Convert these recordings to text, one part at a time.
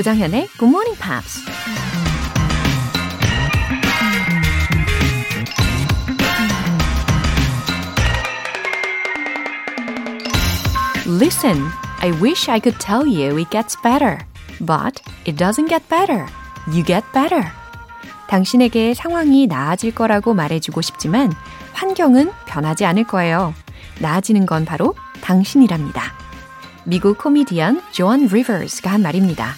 조장현의 Good Morning Pops. Listen, I wish I could tell you it gets better, but it doesn't get better. You get better. 당신에게 상황이 나아질 거라고 말해주고 싶지만 환경은 변하지 않을 거예요. 나아지는 건 바로 당신이랍니다. 미국 코미디언 조언 리버스가 한 말입니다.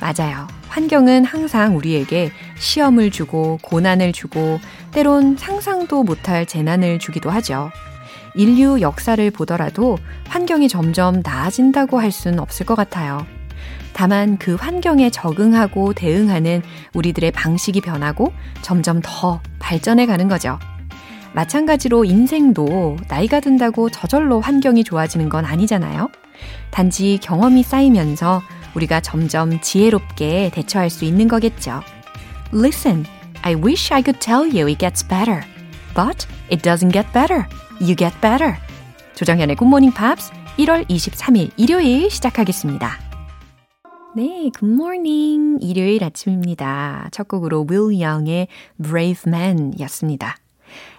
맞아요. 환경은 항상 우리에게 시험을 주고 고난을 주고 때론 상상도 못할 재난을 주기도 하죠. 인류 역사를 보더라도 환경이 점점 나아진다고 할 수는 없을 것 같아요. 다만 그 환경에 적응하고 대응하는 우리들의 방식이 변하고 점점 더 발전해 가는 거죠. 마찬가지로 인생도 나이가 든다고 저절로 환경이 좋아지는 건 아니잖아요. 단지 경험이 쌓이면서 우리가 점점 지혜롭게 대처할 수 있는 거겠죠. Listen, I wish I could tell you it gets better. But it doesn't get better. You get better. 조정현의 Good Morning Pops 1월 23일 일요일 시작하겠습니다. 네, good morning 일요일 아침입니다. 첫 곡으로 Will Young의 Brave Man 였습니다.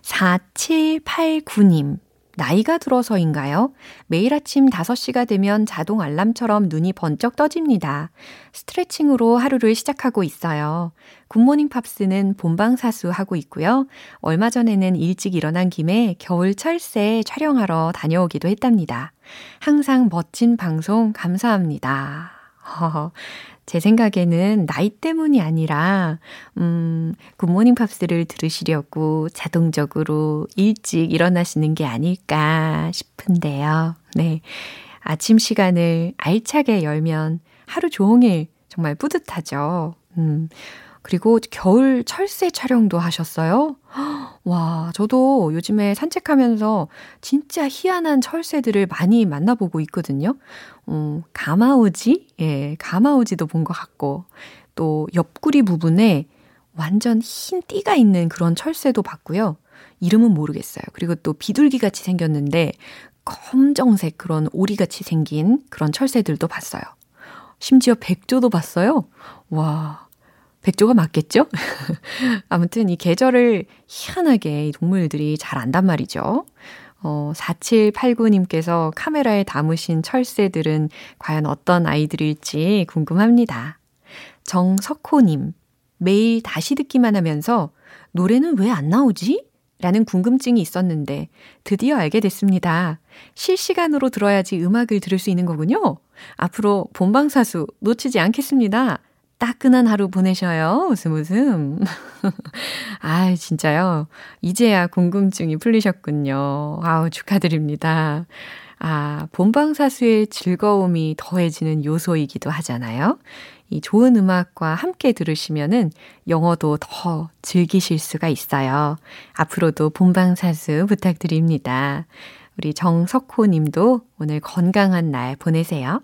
4789님. 나이가 들어서인가요? 매일 아침 5시가 되면 자동 알람처럼 눈이 번쩍 떠집니다. 스트레칭으로 하루를 시작하고 있어요. 굿모닝 팝스는 본방사수 하고 있고요. 얼마 전에는 일찍 일어난 김에 겨울 철새 촬영하러 다녀오기도 했답니다. 항상 멋진 방송 감사합니다. 제 생각에는 나이 때문이 아니라, 음, 굿모닝 팝스를 들으시려고 자동적으로 일찍 일어나시는 게 아닐까 싶은데요. 네. 아침 시간을 알차게 열면 하루 종일 정말 뿌듯하죠. 음. 그리고 겨울 철새 촬영도 하셨어요? 와, 저도 요즘에 산책하면서 진짜 희한한 철새들을 많이 만나보고 있거든요. 음, 가마우지? 예, 가마우지도 본 것 같고, 또 옆구리 부분에 완전 흰 띠가 있는 그런 철새도 봤고요. 이름은 모르겠어요. 그리고 또 비둘기 같이 생겼는데, 검정색 그런 오리 같이 생긴 그런 철새들도 봤어요. 심지어 백조도 봤어요. 와, 백조가 맞겠죠? 아무튼 이 계절을 희한하게 이 동물들이 잘 안단 말이죠. 어, 4789님께서 카메라에 담으신 철새들은 과연 어떤 아이들일지 궁금합니다. 정석호님, 매일 다시 듣기만 하면서 노래는 왜 안 나오지? 라는 궁금증이 있었는데 드디어 알게 됐습니다. 실시간으로 들어야지 음악을 들을 수 있는 거군요. 앞으로 본방사수 놓치지 않겠습니다. 따끈한 하루 보내셔요. 웃음 웃음. 아, 진짜요. 이제야 궁금증이 풀리셨군요. 아우, 축하드립니다. 아, 본방사수의 즐거움이 더해지는 요소이기도 하잖아요. 이 좋은 음악과 함께 들으시면은 영어도 더 즐기실 수가 있어요. 앞으로도 본방사수 부탁드립니다. 우리 정석호 님도 오늘 건강한 날 보내세요.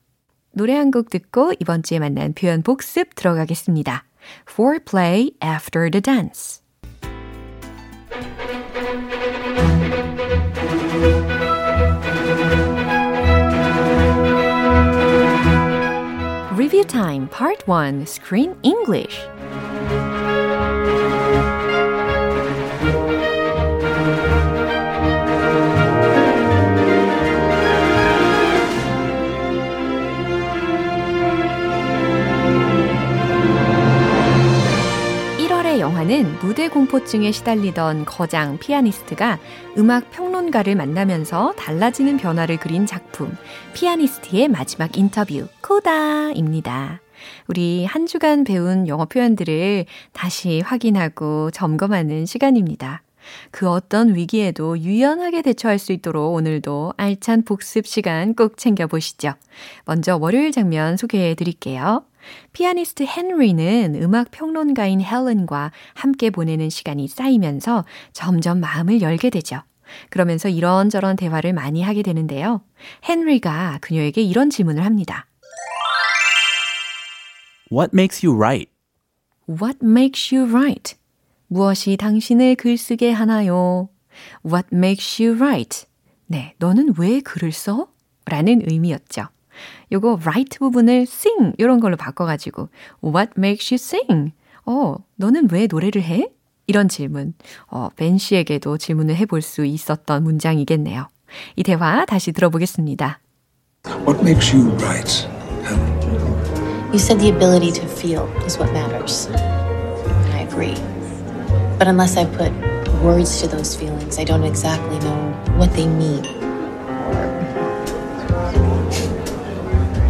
노래 한 곡 듣고 이번 주에 만난 표현 복습 들어가겠습니다. Foreplay after the dance. Review time part 1 Screen English 영화는 무대 공포증에 시달리던 거장 피아니스트가 음악 평론가를 만나면서 달라지는 변화를 그린 작품, 피아니스트의 마지막 인터뷰, 코다입니다. 우리 한 주간 배운 영어 표현들을 다시 확인하고 점검하는 시간입니다. 그 어떤 위기에도 유연하게 대처할 수 있도록 오늘도 알찬 복습 시간 꼭 챙겨보시죠. 먼저 월요일 장면 소개해 드릴게요. 피아니스트 헨리는 음악 평론가인 헬렌과 함께 보내는 시간이 쌓이면서 점점 마음을 열게 되죠. 그러면서 이런저런 대화를 많이 하게 되는데요. 헨리가 그녀에게 이런 질문을 합니다. What makes you write? What makes you write? 무엇이 당신을 글쓰게 하나요? What makes you write? 네, 너는 왜 글을 써? 라는 의미였죠. 요거 write 부분을 sing 이런 걸로 바꿔가지고 What makes you sing? 어, 너는 왜 노래를 해? 이런 질문. 어, 벤 씨에게도 질문을 해볼 수 있었던 문장이겠네요. 이 대화 다시 들어보겠습니다. What makes you write? You said the ability to feel is what matters. I agree. But unless I put words to those feelings, I don't exactly know what they mean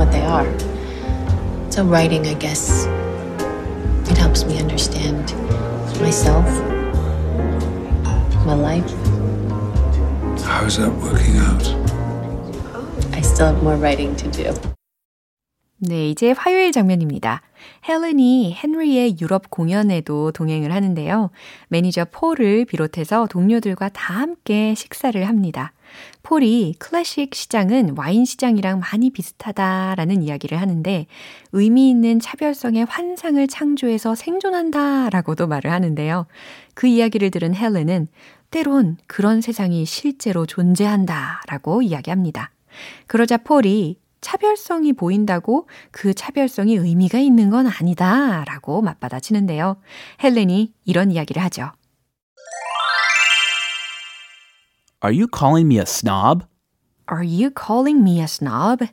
what they are. So, writing, I guess, it helps me understand myself, my life. How's that working out? I still have more writing to do. 네, 이제 화요일 장면입니다. 헬렌이 헨리의 유럽 공연에도 동행을 하는데요. 매니저 폴을 비롯해서 동료들과 다 함께 식사를 합니다. 폴이 클래식 시장은 와인 시장이랑 많이 비슷하다라는 이야기를 하는데 의미 있는 차별성의 환상을 창조해서 생존한다라고도 말을 하는데요. 그 이야기를 들은 헬렌은 때론 그런 세상이 실제로 존재한다라고 이야기합니다. 그러자 폴이 차별성이 보인다고 그 차별성이 의미가 있는 건 아니다 라고 맞받아치는데요. 헬렌이 이런 이야기를 하죠. Are you calling me a snob? Are you calling me a snob?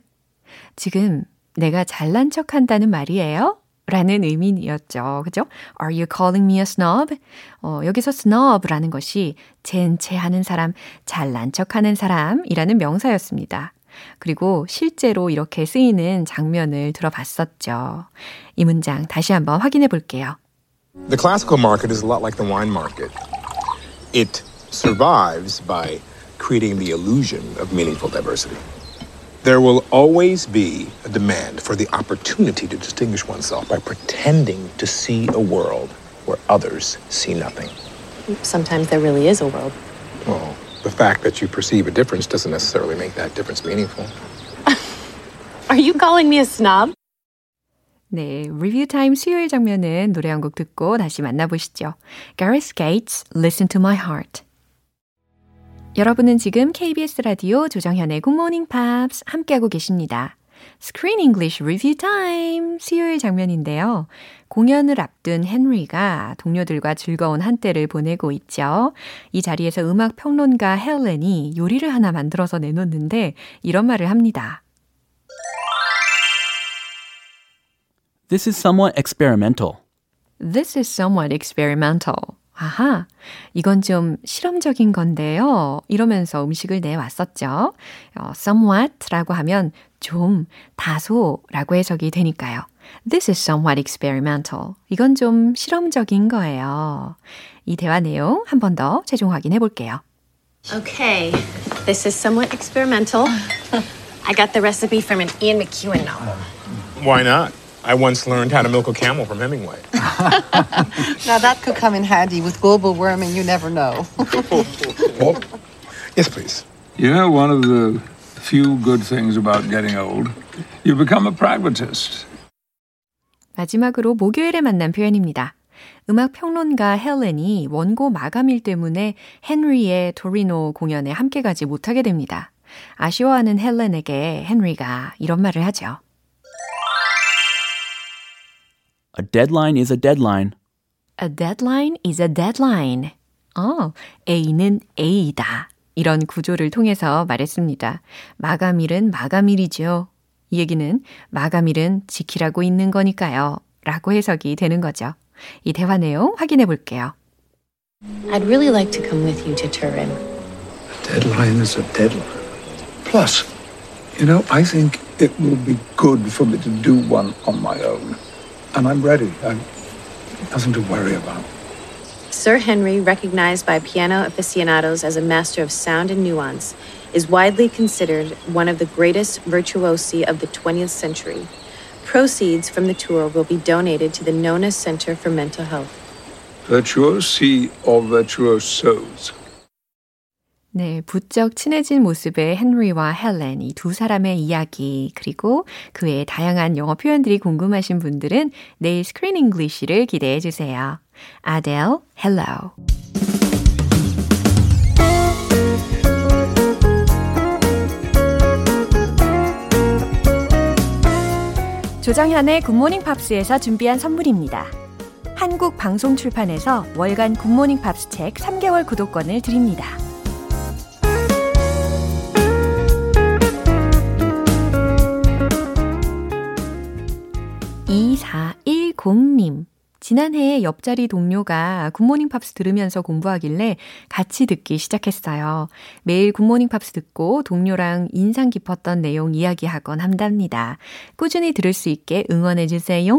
지금 내가 잘난 척 한다는 말이에요? 라는 의미였죠. 그죠? Are you calling me a snob? 어, 여기서 snob라는 것이 젠체하는 사람, 잘난 척하는 사람이라는 명사였습니다. 그리고 실제로 이렇게 쓰이는 장면을 들어봤었죠. 이 문장 다시 한번 확인해 볼게요. The classical market is a lot like the wine market. It survives by creating the illusion of meaningful diversity. There will always be a demand for the opportunity to distinguish oneself by pretending to see a world where others see nothing. Sometimes there really is a world. Well, the fact that you perceive a difference doesn't necessarily make that difference meaningful. Are you calling me a snob? 네, 리뷰 타임 수요일 장면은 노래 한 곡 듣고 다시 만나보시죠. Gareth Gates, Listen to My Heart. 여러분은 지금 KBS 라디오 조정현의 Good Morning Pops 함께하고 계십니다. Screen English Review Time 수요일 장면인데요. 공연을 앞둔 헨리가 동료들과 즐거운 한때를 보내고 있죠. 이 자리에서 음악 평론가 헬렌이 요리를 하나 만들어서 내놓는데 이런 말을 합니다. This is somewhat experimental. This is somewhat experimental. 아하, 이건 좀 실험적인 건데요. 이러면서 음식을 내왔었죠. 어, somewhat라고 하면 좀, 다소라고 해석이 되니까요. This is somewhat experimental. 이건 좀 실험적인 거예요. 이 대화 내용 한 번 더 최종 확인해 볼게요. Okay, this is somewhat experimental. I got the recipe from an Ian McEwan novel. Why not? I once learned how to milk a camel from Hemingway. Now that could come in handy with global warming, you never know. Oh, yes, please. You know, one of the few good things about getting old, you become a pragmatist. 마지막으로 목요일에 만난 표현입니다. 음악 평론가 헬렌이 원고 마감일 때문에 헨리의 토리노 공연에 함께 가지 못하게 됩니다. 아쉬워하는 헬렌에게 헨리가 이런 말을 하죠. A deadline is a deadline. A deadline is a deadline. 어, A는 A다. 이런 구조를 통해서 말했습니다. 마감일은 마감일이죠. 이 얘기는 마감일은 지키라고 있는 거니까요. 라고 해석이 되는 거죠. 이 대화 내용 확인해 볼게요. I'd really like to come with you to Turin. A deadline is a deadline. Plus, you know, I think it will be good for me to do one on my own. And I'm ready. I've nothing to worry about. Sir Henry, recognized by piano aficionados as a master of sound and nuance, is widely considered one of the greatest virtuosi of the 20th century. Proceeds from the tour will be donated to the Nona Center for Mental Health. Virtuosi or virtuosos? 네, 부쩍 친해진 모습의 헨리와 헬렌 이 두 사람의 이야기 그리고 그 외의 다양한 영어 표현들이 궁금하신 분들은 내일 Screen English를 기대해 주세요. 아델, hello. 조장현의 굿모닝 팝스에서 준비한 선물입니다. 한국 방송 출판에서 월간 굿모닝 팝스 책 3개월 구독권을 드립니다. 2410님. 지난해에 옆자리 동료가 굿모닝 팝스 들으면서 공부하길래 같이 듣기 시작했어요. 매일 굿모닝 팝스 듣고 동료랑 인상 깊었던 내용 이야기하곤 한답니다. 꾸준히 들을 수 있게 응원해주세요.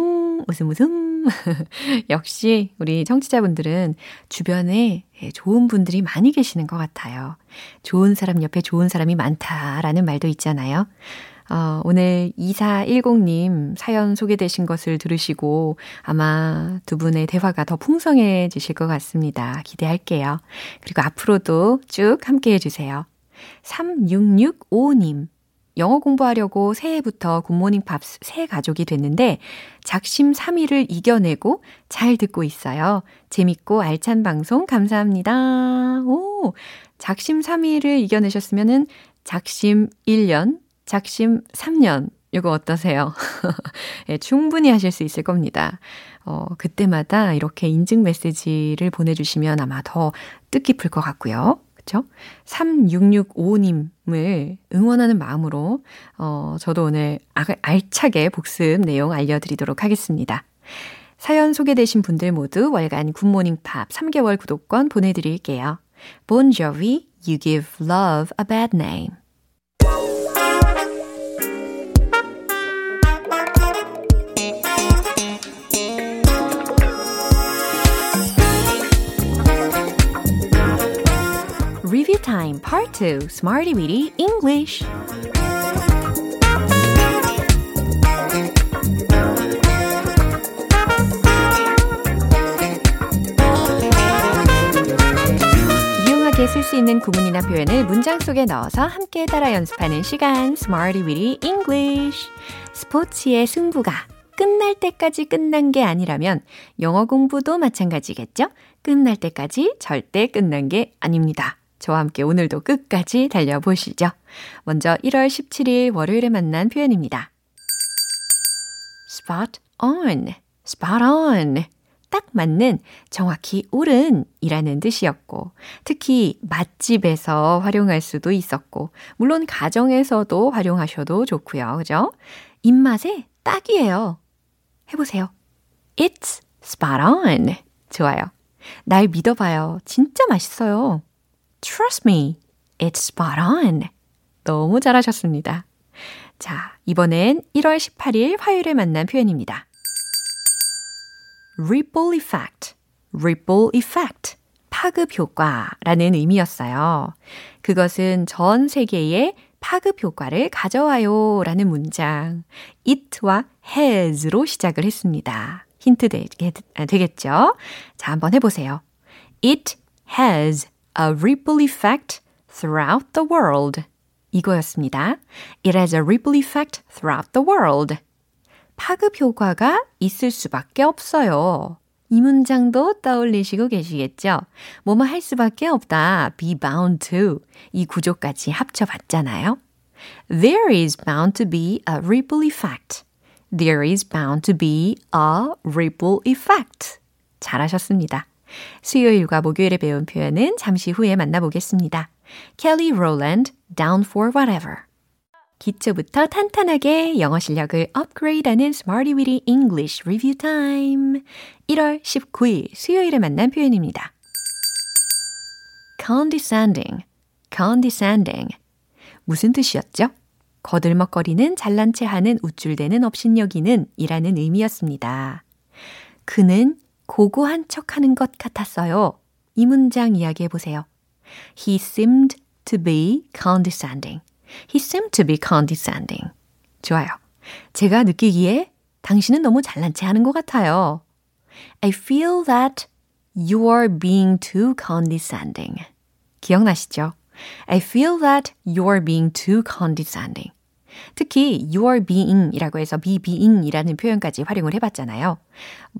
웃음 웃음. 역시 우리 청취자분들은 주변에 좋은 분들이 많이 계시는 것 같아요. 좋은 사람 옆에 좋은 사람이 많다라는 말도 있잖아요. 어, 오늘 2410님 사연 소개되신 것을 들으시고 아마 두 분의 대화가 더 풍성해지실 것 같습니다. 기대할게요. 그리고 앞으로도 쭉 함께 해주세요. 3665님. 영어 공부하려고 새해부터 굿모닝 팝스 새 가족이 됐는데 작심 3일을 이겨내고 잘 듣고 있어요. 재밌고 알찬 방송 감사합니다. 오, 작심 3일을 이겨내셨으면은 작심 1년, 작심 3년. 이거 어떠세요? 예, 충분히 하실 수 있을 겁니다. 어, 그때마다 이렇게 인증 메시지를 보내주시면 아마 더 뜻깊을 것 같고요. 그쵸? 3665님을 응원하는 마음으로, 어, 저도 오늘 알차게 복습 내용 알려드리도록 하겠습니다. 사연 소개되신 분들 모두 월간 굿모닝 팝 3개월 구독권 보내드릴게요. Bon Jovi, You Give Love a Bad Name. Time Part 2 Smarty Weedy English 유용하게 쓸 수 있는 구문이나 표현을 문장 속에 넣어서 함께 따라 연습하는 시간 Smarty Weedy English 스포츠의 승부가 끝날 때까지 끝난 게 아니라면 영어 공부도 마찬가지겠죠? 끝날 때까지 절대 끝난 게 아닙니다. 저와 함께 오늘도 끝까지 달려보시죠. 먼저 1월 17일 월요일에 만난 표현입니다. spot on, spot on. 딱 맞는, 정확히 옳은 이라는 뜻이었고, 특히 맛집에서 활용할 수도 있었고, 물론 가정에서도 활용하셔도 좋고요. 그죠? 입맛에 딱이에요. 해 보세요. It's spot on. 좋아요. 날 믿어봐요. 진짜 맛있어요. Trust me, it's spot on. 너무 잘하셨습니다. 자, 이번엔 1월 18일 화요일에 만난 표현입니다. ripple effect, ripple effect, 파급 효과라는 의미였어요. 그것은 전 세계에 파급 효과를 가져와요 라는 문장. it와 has로 시작을 했습니다. 힌트 되겠 죠? 자, 한번 해보세요. It has a ripple effect throughout the world. 이거였습니다. It has a ripple effect throughout the world. 파급 효과가 있을 수밖에 없어요. 이 문장도 떠올리시고 계시겠죠? 뭐뭐 할 수밖에 없다. be bound to. 이 구조까지 합쳐봤잖아요. There is bound to be a ripple effect. There is bound to be a ripple effect. 잘하셨습니다. 수요일과 목요일에 배운 표현은 잠시 후에 만나보겠습니다. Kelly Rowland, Down for Whatever. 기초부터 탄탄하게 영어 실력을 업그레이드하는 Smarty Weedy English Review Time. 1월 19일 수요일에 만난 표현입니다. condescending, condescending. 무슨 뜻이었죠? 거들먹거리는 잘난 체 하는 우쭐대는 업신여기는 이라는 의미였습니다. 그는 고고한 척 하는 것 같았어요. 이 문장 이야기해 보세요. He seemed to be condescending. He seemed to be condescending. 좋아요. 제가 느끼기에 당신은 너무 잘난 체 하는 것 같아요. I feel that you are being too condescending. 기억나시죠? I feel that you are being too condescending. 특히 you are being이라고 해서 be being이라는 표현까지 활용을 해봤잖아요.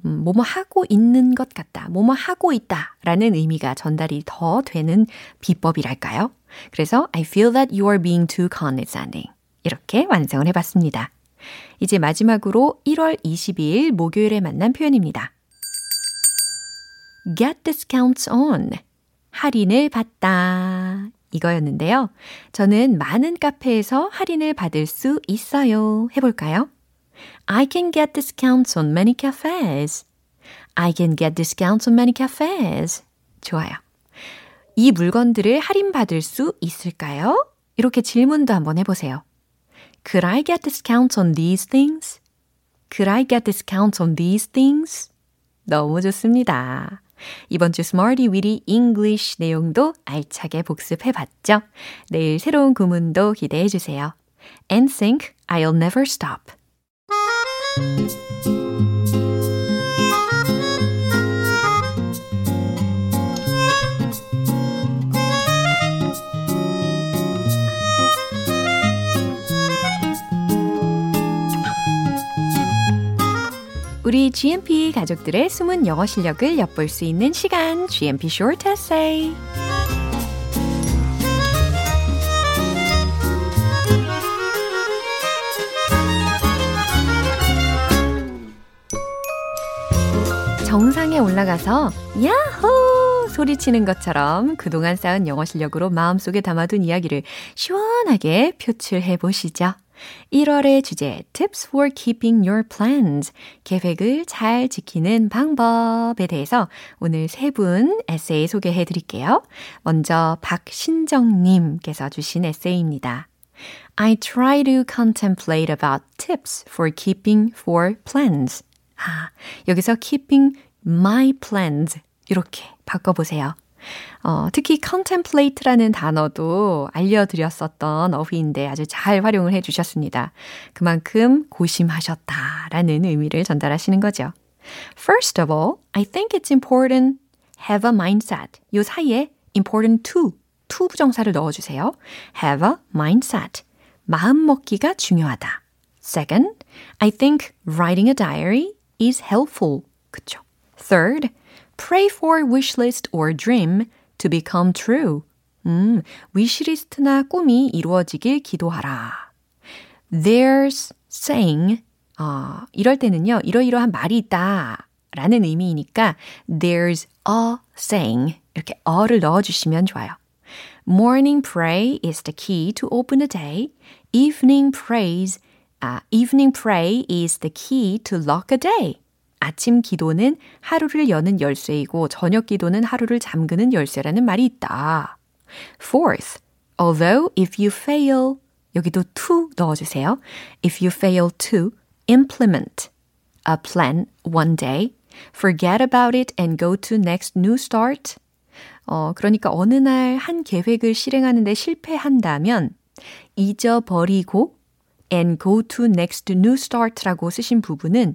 음, 뭐뭐 하고 있는 것 같다, 뭐뭐 하고 있다라는 의미가 전달이 더 되는 비법이랄까요? 그래서 I feel that you are being too condescending. 이렇게 완성을 해봤습니다. 이제 마지막으로 1월 22일 목요일에 만난 표현입니다. get discounts on. 할인을 받다. 이거였는데요. 저는 많은 카페에서 할인을 받을 수 있어요. 해볼까요? I can get discounts on many cafes. I can get discounts on many cafes. 좋아요. 이 물건들을 할인받을 수 있을까요? 이렇게 질문도 한번 해보세요. Could I get discounts on these things? Could I get discounts on these things? 너무 좋습니다. 이번 주 Smarty Weedy English 내용도 알차게 복습해 봤죠? 내일 새로운 구문도 기대해 주세요. NSYNC, I'll never stop. 우리 GMP 가족들의 숨은 영어 실력을 엿볼 수 있는 시간, GMP Short Essay. 정상에 올라가서 야호 소리치는 것처럼 그동안 쌓은 영어 실력으로 마음속에 담아둔 이야기를 시원하게 표출해 보시죠. 1월의 주제 Tips for Keeping Your Plans 계획을 잘 지키는 방법에 대해서 오늘 세 분 에세이 소개해 드릴게요. 먼저 박신정님께서 주신 에세이입니다. I try to contemplate about tips for keeping for plans. 아, 여기서 keeping my plans 이렇게 바꿔보세요. 어, 특히 contemplate라는 단어도 알려드렸었던 어휘인데 아주 잘 활용을 해주셨습니다. 그만큼 고심하셨다라는 의미를 전달하시는 거죠. First of all, I think it's important have a mindset. 요 사이에 important to, to 부정사를 넣어주세요. have a mindset. 마음 먹기가 중요하다. Second, I think writing a diary is helpful. 그쵸? Third, pray for wish list or dream to become true. 음, 위시리스트나 꿈이 이루어지길 기도하라. There's saying, 어, 이럴 때는요, 이러이러한 말이 있다. 라는 의미이니까 there's a saying 이렇게 어를 넣어주시면 좋아요. Morning pray is the key to open the day. Evening praise, uh, evening pray is the key to lock a day. 아침 기도는 하루를 여는 열쇠이고 저녁 기도는 하루를 잠그는 열쇠라는 말이 있다. Fourth, although if you fail, 여기도 to 넣어주세요. If you fail to implement a plan one day, forget about it and go to next new start. 어, 그러니까 어느 날 한 계획을 실행하는데 실패한다면 잊어버리고 and go to next new start라고 쓰신 부분은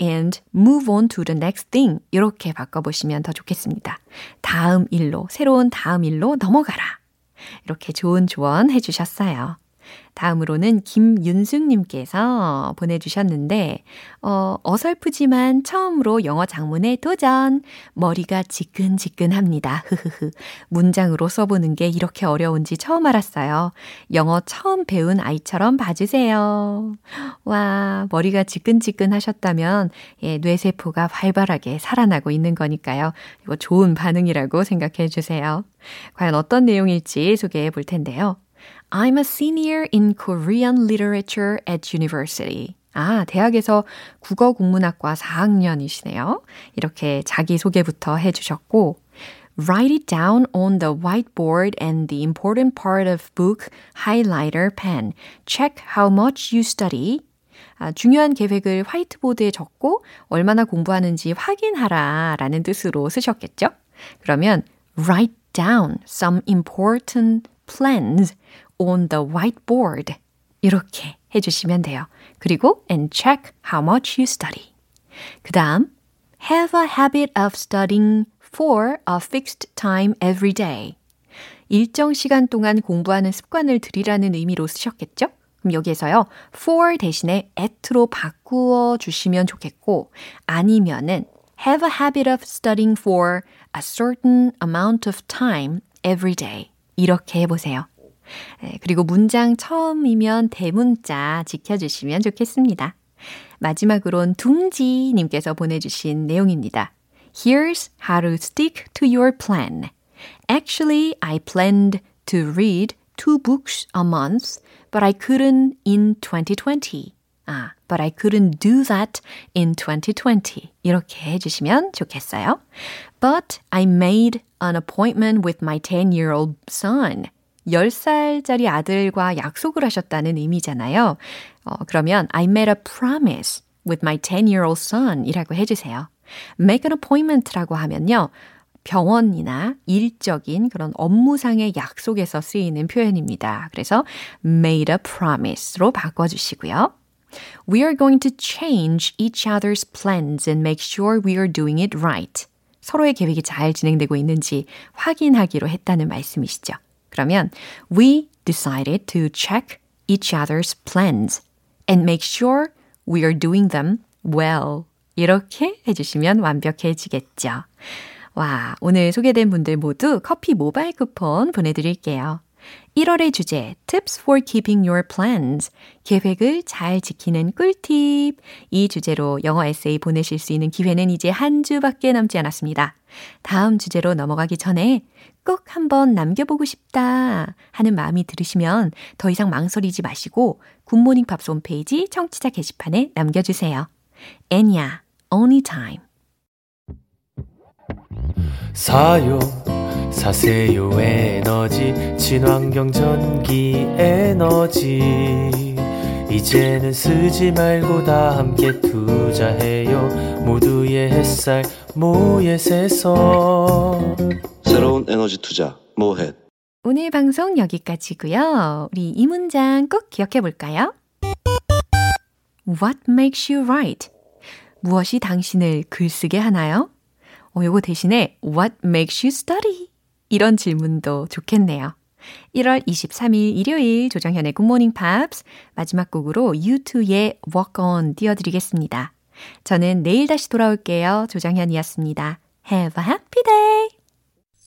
and move on to the next thing 이렇게 바꿔보시면 더 좋겠습니다. 다음 일로, 새로운 다음 일로 넘어가라. 이렇게 좋은 조언 해주셨어요. 다음으로는 김윤숙님께서 보내주셨는데, 어, 어설프지만 처음으로 영어 장문에 도전. 머리가 지끈지끈합니다. 흐흐흐. 문장으로 써보는 게 이렇게 어려운지 처음 알았어요. 영어 처음 배운 아이처럼 봐주세요. 와, 머리가 지끈지끈 하셨다면, 예, 뇌세포가 활발하게 살아나고 있는 거니까요. 이거 좋은 반응이라고 생각해 주세요. 과연 어떤 내용일지 소개해 볼 텐데요. I'm a senior in Korean literature at university. 아, 대학에서 국어 국문학과 4학년이시네요. 이렇게 자기소개부터 해주셨고, Write it down on the whiteboard and the important part of book highlighter pen. Check how much you study. 아, 중요한 계획을 화이트보드에 적고 얼마나 공부하는지 확인하라 라는 뜻으로 쓰셨겠죠? 그러면 write down some important plans on the whiteboard. 이렇게 해주시면 돼요. 그리고 and check how much you study. 그 다음 have a habit of studying for a fixed time every day. 일정 시간 동안 공부하는 습관을 들이라는 의미로 쓰셨겠죠? 그럼 여기에서요, for 대신에 at로 바꾸어 주시면 좋겠고, 아니면은 have a habit of studying for a certain amount of time every day. 이렇게 해보세요. 그리고 문장 처음이면 대문자 지켜주시면 좋겠습니다. 마지막으론 둥지님께서 보내주신 내용입니다. Here's how to stick to your plan. Actually, I planned to read two books a month, but I couldn't in 2020. 아, but I couldn't do that in 2020. 이렇게 해주시면 좋겠어요. But I made an appointment with my 10-year-old son. 10살짜리 아들과 약속을 하셨다는 의미잖아요. 어, 그러면 I made a promise with my 10-year-old son 이라고 해주세요. make an appointment라고 하면요. 병원이나 일적인 그런 업무상의 약속에서 쓰이는 표현입니다. 그래서 made a promise로 바꿔주시고요. We are going to change each other's plans and make sure we are doing it right. 서로의 계획이 잘 진행되고 있는지 확인하기로 했다는 말씀이시죠. 그러면 we decided to check each other's plans and make sure we are doing them well. 이렇게 해주시면 완벽해지겠죠. 와, 오늘 소개된 분들 모두 커피 모바일 쿠폰 보내드릴게요. 1월의 주제, Tips for Keeping Your Plans. 계획을 잘 지키는 꿀팁. 이 주제로 영어 에세이 보내실 수 있는 기회는 이제 한 주밖에 남지 않았습니다. 다음 주제로 넘어가기 전에 꼭 한번 남겨보고 싶다 하는 마음이 들으시면 더 이상 망설이지 마시고 굿모닝 팝스 홈페이지 청취자 게시판에 남겨주세요. 애니야, Only Time. 사요 사세요 에너지 친환경 전기 에너지 이제는 쓰지 말고 다 함께 투자해요 모두의 햇살 모예세서 새로운 에너지 투자 모햇 오늘 방송 여기까지고요. 우리 이 문장 꼭 기억해 볼까요? What makes you right? 무엇이 당신을 글쓰게 하나요? 어, 요거 대신에 What makes you study? 이런 질문도 좋겠네요. 1월 23일 일요일 조정현의 굿모닝 팝스 마지막 곡으로 U2의 Walk On 띄워드리겠습니다. 저는 내일 다시 돌아올게요. 조정현이었습니다. Have a happy day!